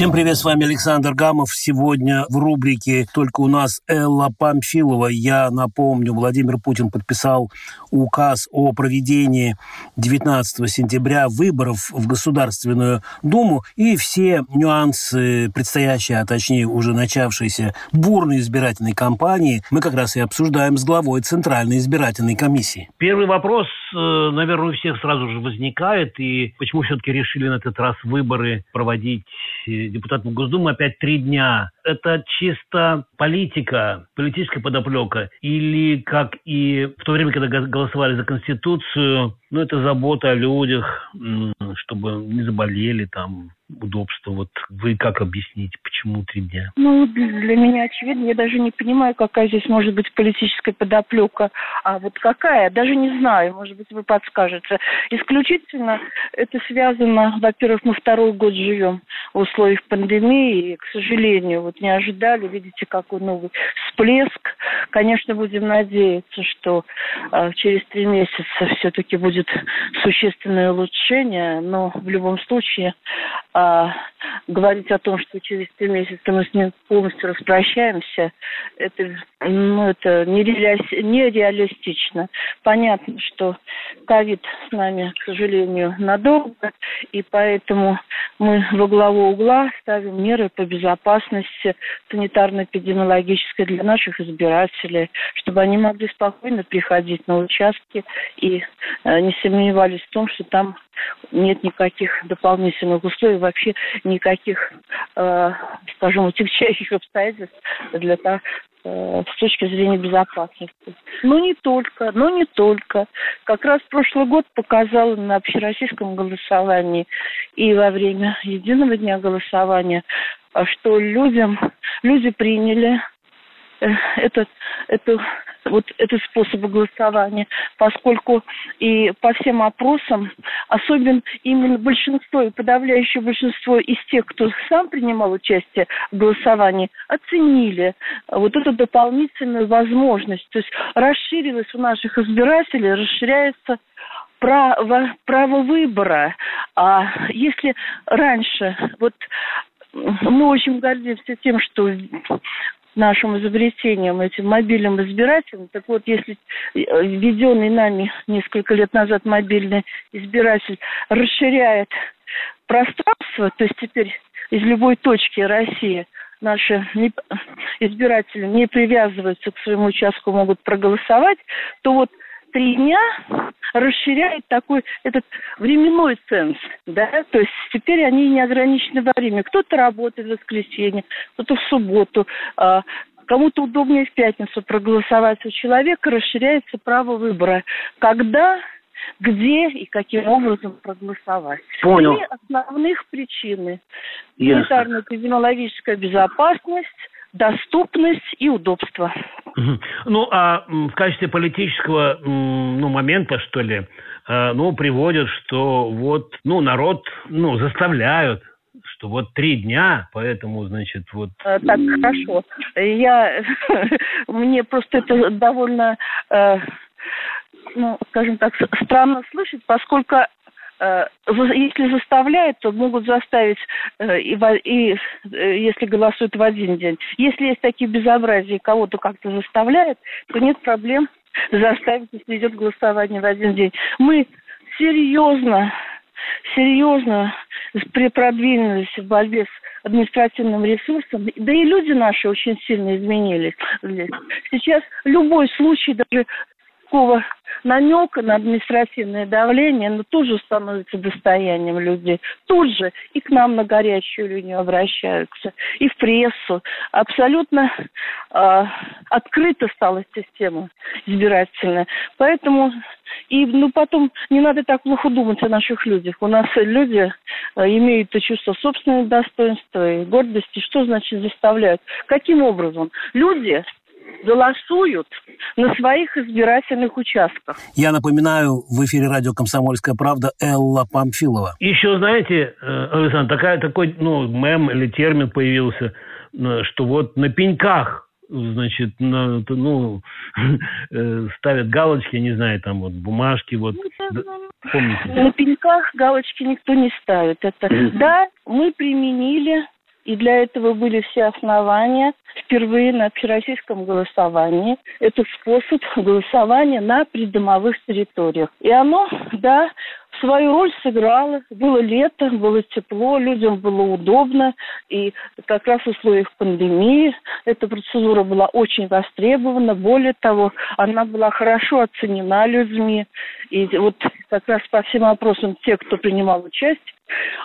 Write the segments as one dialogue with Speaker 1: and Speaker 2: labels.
Speaker 1: Всем привет, с вами Александр Гамов. Сегодня в рубрике «Только у нас Элла Памфилова». Я напомню, Владимир Путин подписал указ о проведении 19 сентября выборов в Государственную Думу и все нюансы предстоящей, а точнее уже начавшейся бурной избирательной кампании мы как раз и обсуждаем с главой Центральной избирательной комиссии.
Speaker 2: Первый вопрос, наверное, у всех сразу же возникает, и почему все-таки решили на этот раз выборы проводить э, депутатов Госдумы опять три дня. Это чисто политика, политическая подоплека, или как и в то время, когда голосовали за Конституцию, ну, это забота о людях, чтобы не заболели там, удобство. Вот вы как объясните, почему три дня?
Speaker 3: Ну, для меня очевидно. Я даже не понимаю, какая здесь может быть политическая подоплека. А вот какая? Даже не знаю. Может быть, вы подскажете. Исключительно это связано, во-первых, мы второй год живем в условиях пандемии. И, к сожалению, вот не ожидали. Видите, какой новый всплеск. Конечно, будем надеяться, что э, через три месяца все-таки будет существенное улучшение. Но в любом случае а, говорить о том, что через три месяца мы с ним полностью распрощаемся, это, ну, это нереали... нереалистично. Понятно, что ковид с нами, к сожалению, надолго, и поэтому мы во главу угла ставим меры по безопасности санитарно-эпидемиологической для наших избирателей, чтобы они могли спокойно приходить на участки и э, не сомневались в том, что там нет никаких дополнительных условий, вообще никаких, э, скажем, утягчающих обстоятельств для того, э, с точки зрения безопасности. Но не только, но не только. Как раз прошлый год показал на общероссийском голосовании и во время единого дня голосования, что людям, люди приняли э, этот, эту вот этот способ голосования, поскольку и по всем опросам, особенно именно большинство и подавляющее большинство из тех, кто сам принимал участие в голосовании, оценили вот эту дополнительную возможность. То есть расширилась у наших избирателей, расширяется право, право выбора. А если раньше вот мы очень гордимся тем, что нашим изобретением, этим мобильным избирателем. Так вот, если э, введенный нами несколько лет назад мобильный избиратель расширяет пространство, то есть теперь из любой точки России наши избиратели не привязываются к своему участку, могут проголосовать, то вот три дня расширяет такой этот временной ценз, да, то есть теперь они не ограничены во времени. Кто-то работает в воскресенье, кто-то в субботу, а, кому-то удобнее в пятницу проголосовать. У человека расширяется право выбора, когда где и каким образом проголосовать.
Speaker 2: Понял.
Speaker 3: Три основных причины. Санитарно-эпидемиологическая безопасность, доступность и удобство.
Speaker 2: Ну, а в качестве политического ну, момента, что ли, э, ну, приводят, что вот, ну, народ, ну, заставляют что вот три дня, поэтому, значит, вот...
Speaker 3: Э, так, хорошо. Я... Мне просто это довольно, э, ну, скажем так, странно слышать, поскольку если заставляют, то могут заставить э, и, и э, если голосуют в один день. Если есть такие безобразия, кого-то как-то заставляют, то нет проблем заставить, если идет голосование в один день. Мы серьезно, серьезно продвинулись в борьбе с административным ресурсом, да и люди наши очень сильно изменились. Сейчас любой случай, даже такого намека на административное давление, но тоже становится достоянием людей. Тут же и к нам на горячую линию обращаются, и в прессу. Абсолютно э, открыта стала система избирательная. Поэтому и ну, потом не надо так плохо думать о наших людях. У нас люди э, имеют чувство собственного достоинства и гордости. Что значит заставляют? Каким образом? Люди голосуют на своих избирательных участках.
Speaker 1: Я напоминаю, в эфире радио «Комсомольская правда» Элла Памфилова.
Speaker 2: Еще, знаете, э, Александр, такая, такой ну, мем или термин появился, э, что вот на пеньках значит, на, ну, э, ставят галочки, не знаю, там вот бумажки, вот.
Speaker 3: Ну, помните? На пеньках галочки никто не ставит. Это, да, мы применили и для этого были все основания. Впервые на общероссийском голосовании это способ голосования на придомовых территориях. И оно, да, свою роль сыграло. Было лето, было тепло, людям было удобно. И как раз в условиях пандемии эта процедура была очень востребована. Более того, она была хорошо оценена людьми. И вот как раз по всем вопросам те, кто принимал участие,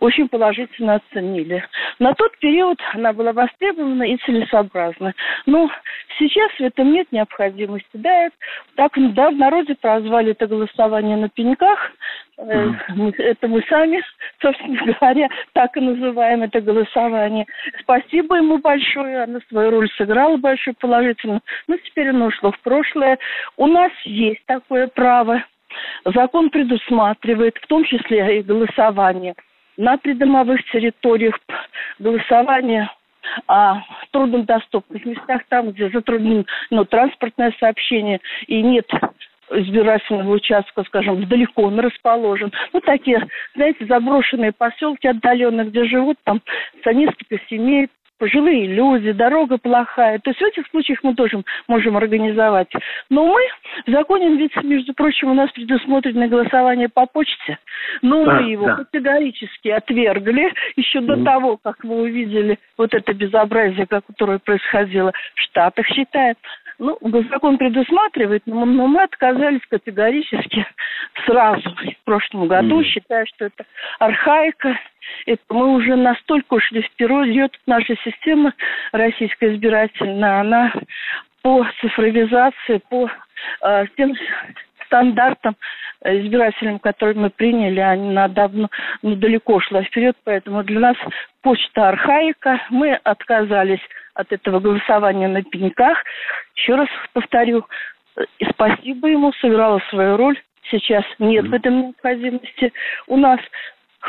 Speaker 3: очень положительно оценили. На тот период она была востребована и целесообразна. Но сейчас в этом нет необходимости. Да, так да, в народе прозвали это голосование на пеньках. Mm-hmm. Это мы сами, собственно говоря, так и называем это голосование. Спасибо ему большое, она свою роль сыграла большую положительно. Но теперь оно ушло в прошлое. У нас есть такое право. Закон предусматривает, в том числе и голосование – на придомовых территориях голосование о труднодоступных местах, там, где затруднено ну, транспортное сообщение и нет избирательного участка, скажем, далеко он расположен. Ну, такие, знаете, заброшенные поселки отдаленные, где живут там несколько семей, пожилые люди, дорога плохая. То есть в этих случаях мы тоже можем организовать. Но мы в законе, ведь, между прочим, у нас предусмотрено голосование по почте. Но да, мы его да. категорически отвергли еще до mm. того, как мы увидели вот это безобразие, которое происходило в Штатах, считает. Ну, закон предусматривает, но мы отказались категорически сразу в прошлом году, mm. считая, что это архаика. Это мы уже настолько ушли вперед, наша система российская избирательная, она по цифровизации, по э, тем стандартам избирательным, которые мы приняли, она давно недалеко ушла вперед, поэтому для нас почта архаика. Мы отказались от этого голосования на пеньках. Еще раз повторю, и спасибо ему, сыграла свою роль. Сейчас нет в этом необходимости. У нас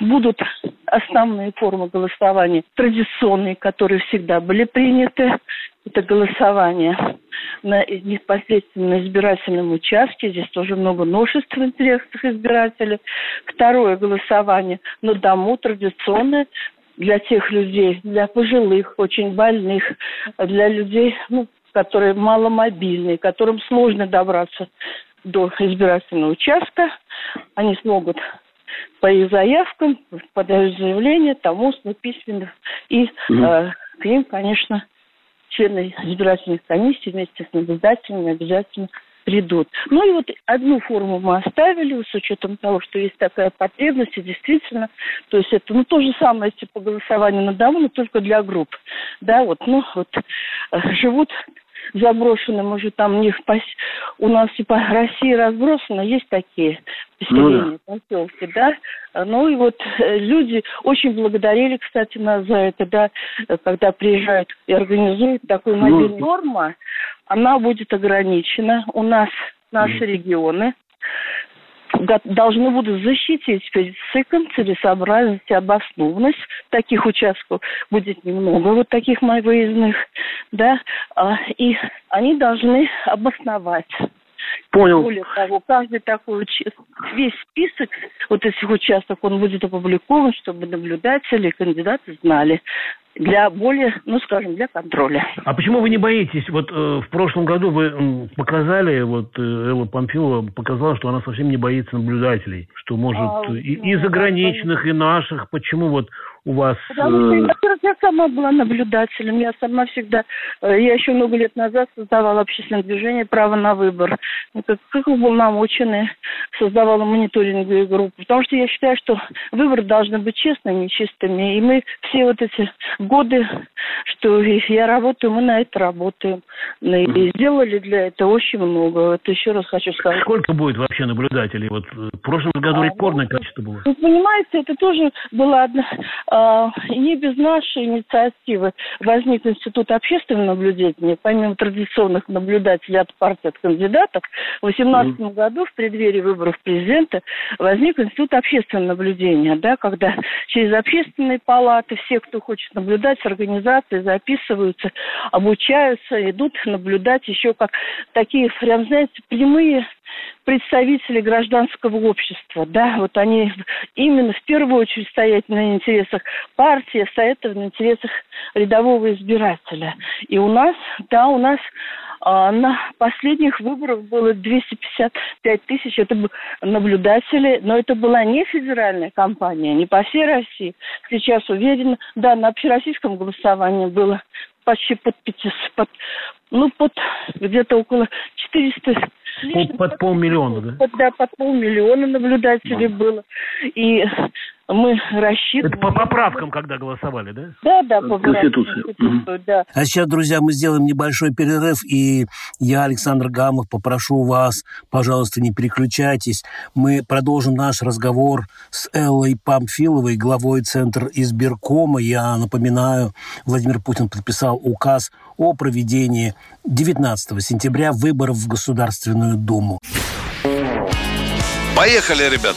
Speaker 3: будут основные формы голосования, традиционные, которые всегда были приняты. Это голосование на непосредственно избирательном участке. Здесь тоже много новшеств в интересах избирателей. Второе голосование на дому, традиционное для тех людей, для пожилых, очень больных, для людей, ну, которые маломобильные, которым сложно добраться до избирательного участка. Они смогут по их заявкам подают заявление, там устно, письменно. И э, к ним, конечно, члены избирательных комиссий вместе с наблюдателями обязательно придут. Ну и вот одну форму мы оставили, с учетом того, что есть такая потребность, и действительно, то есть это ну, то же самое типа голосования на дому, но только для групп. Да, вот, ну, вот э, живут заброшенным уже там них пос... у нас типа Россия разбросана, есть такие поселения, ну, да. поселки, да. Ну и вот э, люди очень благодарили, кстати, нас за это, да, когда приезжают и организуют такую мобильную ну, норма, она будет ограничена. У нас наши регионы должны будут защитить перед ЦИКом целесообразность и обоснованность. Таких участков будет немного, вот таких выездных, да, а, и они должны обосновать
Speaker 2: Понял.
Speaker 3: Более того, каждый такой весь список вот этих участков, он будет опубликован, чтобы наблюдатели, кандидаты знали для более, ну, скажем, для контроля.
Speaker 2: А почему вы не боитесь? Вот э, в прошлом году вы показали, вот э, Элла Памфилова показала, что она совсем не боится наблюдателей, что может а, и, ну, и заграничных, и наших. Почему вот у вас...
Speaker 3: Потому что, во-первых, я сама была наблюдателем. Я сама всегда... Э, я еще много лет назад создавала общественное движение «Право на выбор». Ну, как, как уполномоченная создавала мониторинговые группы. Потому что я считаю, что выборы должны быть честными чистыми. И мы все вот эти годы, что я работаю, мы на это работаем. И сделали для этого очень много. Это еще раз хочу сказать.
Speaker 2: Сколько будет вообще наблюдателей? Вот в прошлом году а, рекордное ну, количество было.
Speaker 3: Вы понимаете, это тоже была одна, не без нашей инициативы возник Институт общественного наблюдения, помимо традиционных наблюдателей от партии, от кандидатов, в 2018 mm. году в преддверии выборов президента возник Институт общественного наблюдения, да, когда через общественные палаты все, кто хочет наблюдать, организации записываются, обучаются, идут наблюдать еще как такие, прям, знаете, прямые представители гражданского общества, да, вот они именно в первую очередь стоят на интересах партии, стоят на интересах рядового избирателя. И у нас, да, у нас а, на последних выборах было 255 тысяч, это наблюдатели, но это была не федеральная кампания, не по всей России. Сейчас уверена, да, на общероссийском голосовании было почти под 500, под, ну, под где-то около 400
Speaker 2: под, под полмиллиона, да?
Speaker 3: Под, да, под полмиллиона наблюдателей да. было. И мы рассчитываем...
Speaker 2: Это по поправкам, когда голосовали, да?
Speaker 3: Да, да, по Конституции. Конституции да.
Speaker 1: А сейчас, друзья, мы сделаем небольшой перерыв, и я, Александр Гамов, попрошу вас, пожалуйста, не переключайтесь. Мы продолжим наш разговор с Эллой Памфиловой, главой Центра избиркома. Я напоминаю, Владимир Путин подписал указ о проведении 19 сентября выборов в Государственную Думу.
Speaker 4: Поехали, ребят!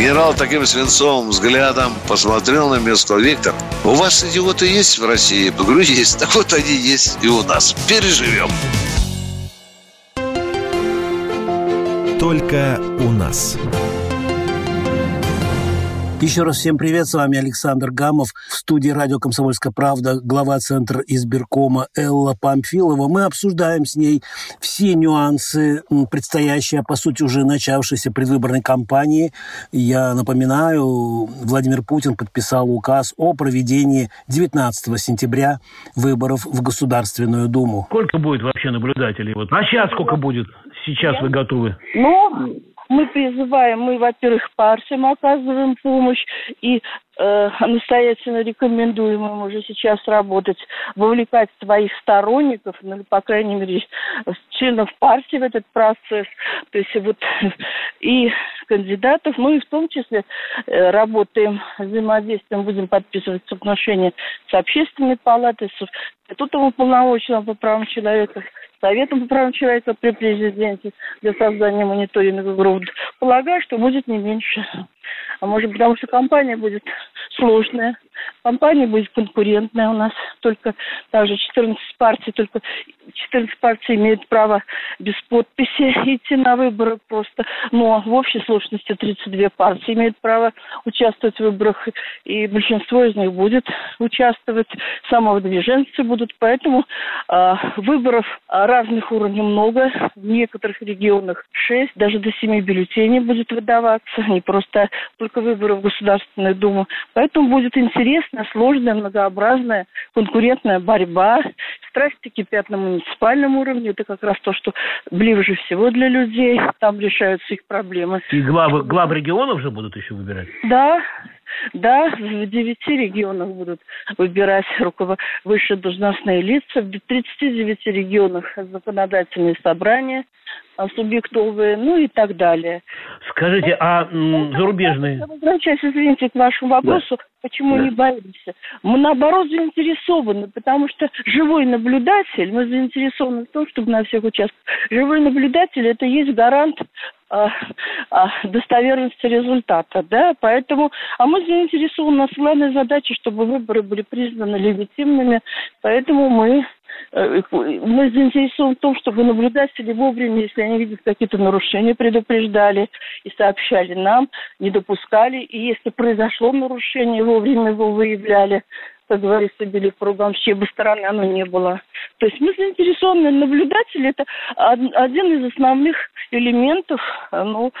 Speaker 4: Генерал таким свинцовым взглядом посмотрел на место. Виктор, у вас идиоты есть в России? Я говорю, есть. Так вот они есть и у нас. Переживем.
Speaker 5: Только у нас.
Speaker 1: Еще раз всем привет, с вами Александр Гамов. В студии радио «Комсомольская правда» глава Центра избиркома Элла Памфилова. Мы обсуждаем с ней все нюансы предстоящей, а по сути уже начавшейся предвыборной кампании. Я напоминаю, Владимир Путин подписал указ о проведении 19 сентября выборов в Государственную Думу.
Speaker 2: Сколько будет вообще наблюдателей? Вот. А сейчас сколько будет? Сейчас вы готовы?
Speaker 3: Ну, мы призываем, мы, во-первых, партиям оказываем помощь и э, настоятельно рекомендуем им уже сейчас работать, вовлекать своих сторонников, ну, или, по крайней мере, членов партии в этот процесс, то есть вот и кандидатов, ну и в том числе э, работаем, взаимодействуем, будем подписывать соглашение с общественной палатой, с институтом уполномоченного по правам человека, Советом по правам человека при президенте для создания мониторинговых групп. Полагаю, что будет не меньше. А может, потому что компания будет сложная, компания будет конкурентная у нас. Только также 14 партий, только 14 партий имеют право без подписи идти на выборы просто. Но в общей сложности 32 партии имеют право участвовать в выборах, и большинство из них будет участвовать, самовыдвиженцы будут. Поэтому э, выборов разных уровней много. В некоторых регионах 6, даже до 7 бюллетеней будет выдаваться. Не просто только выборы в Государственную Думу. Поэтому будет интересная, сложная, многообразная, конкурентная борьба. Страсти кипят на муниципальном уровне. Это как раз то, что ближе всего для людей. Там решаются их проблемы.
Speaker 2: И главы, глав регионов же будут еще выбирать?
Speaker 3: Да, да, в девяти регионах будут выбирать руковод... высшие должностные лица, в 39 регионах законодательные собрания а, субъектовые, ну и так далее.
Speaker 2: Скажите, а м, зарубежные?
Speaker 3: Возвращаясь, извините, к вашему вопросу, да. почему да. не боимся? Мы, наоборот, заинтересованы, потому что живой наблюдатель, мы заинтересованы в том, чтобы на всех участвовать. Живой наблюдатель – это есть гарант достоверности результата, да, поэтому, а мы заинтересованы, у нас главная задача, чтобы выборы были признаны легитимными, поэтому мы э, мы заинтересованы в том, чтобы наблюдатели вовремя, если они видят какие-то нарушения, предупреждали и сообщали нам, не допускали. И если произошло нарушение, вовремя его выявляли. как говорится, били рукам, с чьей бы стороны оно не было. То есть мы заинтересованные наблюдатели, это один из основных элементов ну,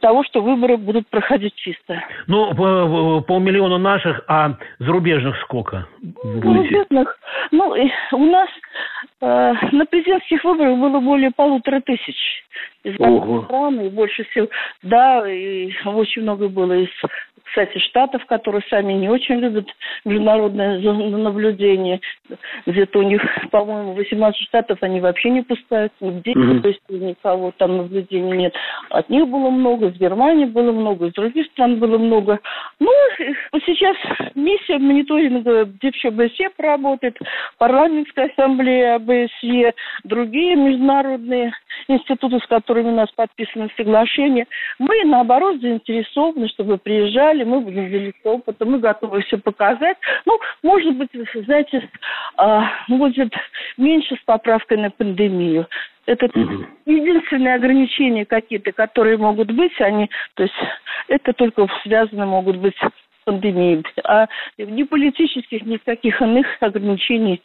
Speaker 3: того, что выборы будут проходить чисто.
Speaker 2: Ну, полмиллиона наших, а зарубежных сколько?
Speaker 3: Зарубежных? Ну, у нас э, на президентских выборах было более полутора тысяч из разных стран, и больше всего, да, и очень много было из кстати, штатов, которые сами не очень любят международное наблюдение. Где-то у них, по-моему, 18 штатов они вообще не пускают нигде, mm-hmm. то есть никого там наблюдений нет. От них было много, из Германии было много, из других стран было много. Ну, сейчас миссия мониторинга, где все БСЕ работает, парламентская ассамблея АБСЕ, другие международные институты, с которыми у нас подписаны соглашения. Мы, наоборот, заинтересованы, чтобы приезжали, мы будем делиться опытом, мы готовы все показать. Ну, может быть, знаете, а, будет меньше с поправкой на пандемию. Это угу. единственные ограничения какие-то, которые могут быть, они, то есть это только связаны могут быть с пандемией. А ни политических, ни каких иных ограничений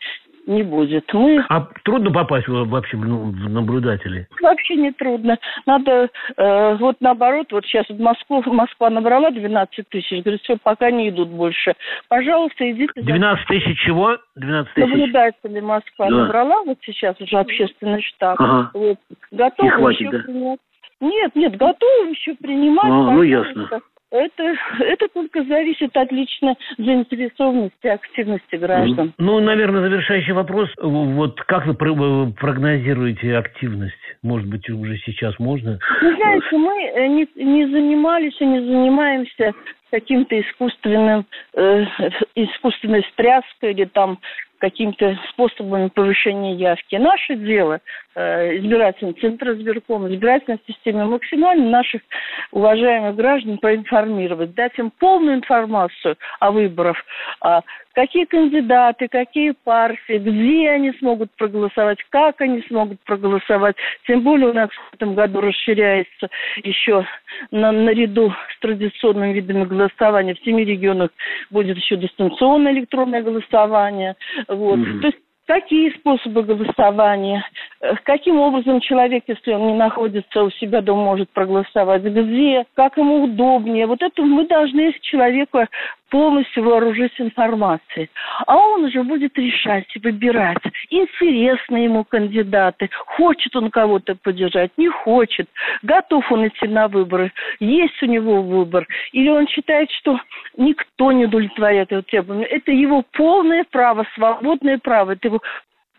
Speaker 3: не будет. Мы...
Speaker 2: А трудно попасть вообще ну, в наблюдатели?
Speaker 3: Вообще не трудно. Надо, э, вот наоборот, вот сейчас в Москву, Москва набрала 12 тысяч, говорит, все, пока не идут больше. Пожалуйста, идите.
Speaker 2: 12 тысяч чего? 12 тысяч?
Speaker 3: Наблюдатели Москва да. набрала, вот сейчас уже общественный штаб. Ага. Вот. Готовы
Speaker 2: хватит,
Speaker 3: еще
Speaker 2: да?
Speaker 3: принять. Нет, нет, готовы еще принимать.
Speaker 2: А, ну ясно.
Speaker 3: Это, это только зависит от личной заинтересованности, активности граждан.
Speaker 2: Ну, наверное, завершающий вопрос. Вот как вы прогнозируете активность? Может быть, уже сейчас можно?
Speaker 3: Вы знаете, мы э, не, не занимались и не занимаемся каким-то искусственным, э, искусственной стряской или там какими-то способами повышения явки. Наше дело, э, избирательный центр избирком, избирательной системе, максимально наших уважаемых граждан проинформировать, дать им полную информацию о выборах, а какие кандидаты, какие партии, где они смогут проголосовать, как они смогут проголосовать. Тем более у нас в этом году расширяется еще на, наряду с традиционными видами голосования. В семи регионах будет еще дистанционное электронное голосование. Вот. Mm-hmm. То есть какие способы голосования, э, каким образом человек, если он не находится у себя дома, может проголосовать, где, как ему удобнее. Вот это мы должны человека полностью вооружить информацией. А он уже будет решать, выбирать, интересны ему кандидаты, хочет он кого-то поддержать, не хочет, готов он идти на выборы, есть у него выбор, или он считает, что никто не удовлетворяет его требованиям. Это его полное право, свободное право, это его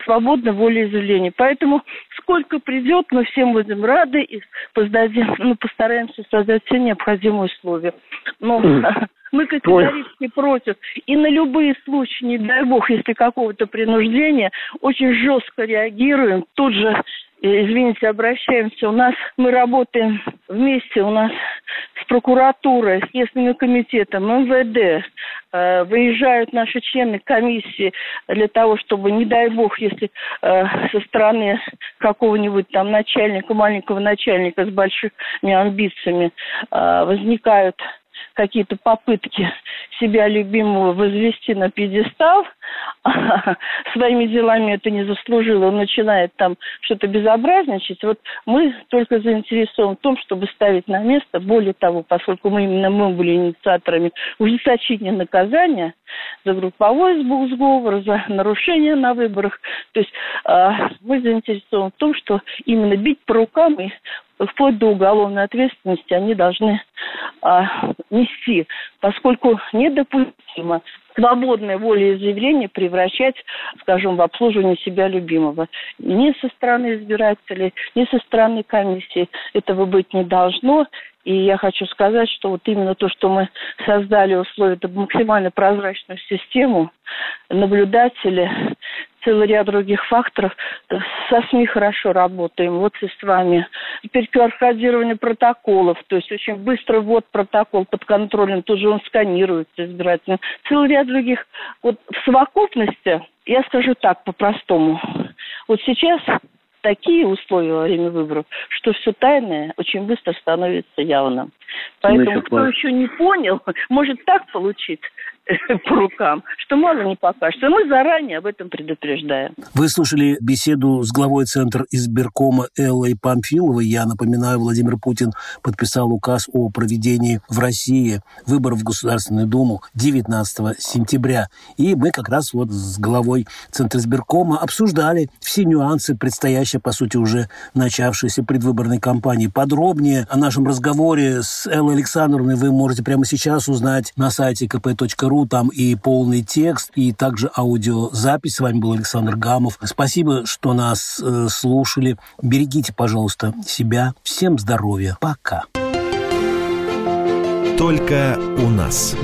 Speaker 3: свободно волеизъявление. Поэтому сколько придет, мы всем будем рады и поздадим, ну, постараемся создать все необходимые условия. Но мы категорически против. И на любые случаи, не дай бог, если какого-то принуждения, очень жестко реагируем. Тут же извините, обращаемся. У нас мы работаем вместе, у нас с прокуратурой, с местным комитетом, МВД. Э, выезжают наши члены комиссии для того, чтобы, не дай бог, если э, со стороны какого-нибудь там начальника, маленького начальника с большими амбициями возникают какие-то попытки себя любимого возвести на пьедестал, своими делами это не заслужил, он начинает там что-то безобразничать, вот мы только заинтересованы в том, чтобы ставить на место, более того, поскольку мы именно мы были инициаторами ужесточения наказания за групповой сговор, за нарушение на выборах, то есть э, мы заинтересованы в том, что именно бить по рукам и вплоть до уголовной ответственности они должны а, нести, поскольку недопустимо свободное волеизъявление превращать, скажем, в обслуживание себя любимого. Ни со стороны избирателей, ни со стороны комиссии этого быть не должно. И я хочу сказать, что вот именно то, что мы создали условия, это максимально прозрачную систему, наблюдатели, целый ряд других факторов. Со СМИ хорошо работаем, вот и с вами. Теперь QR-кодирование протоколов, то есть очень быстро ввод протокол под контролем, тут же он сканируется избирательно. Целый ряд других. Вот в совокупности, я скажу так по-простому, вот сейчас такие условия во время выборов, что все тайное очень быстро становится явным. Поэтому, ну, кто еще не понял, может так получить, по рукам, что мало не покажется. Мы заранее об этом предупреждаем.
Speaker 1: Вы слушали беседу с главой Центра избиркома Эллой Памфиловой. Я напоминаю, Владимир Путин подписал указ о проведении в России выборов в Государственную Думу 19 сентября. И мы как раз вот с главой Центра избиркома обсуждали все нюансы предстоящей, по сути, уже начавшейся предвыборной кампании. Подробнее о нашем разговоре с Эллой Александровной вы можете прямо сейчас узнать на сайте kp.ru. Там и полный текст, и также аудиозапись. С вами был Александр Гамов. Спасибо, что нас э, слушали. Берегите, пожалуйста, себя. Всем здоровья. Пока.
Speaker 5: Только у нас.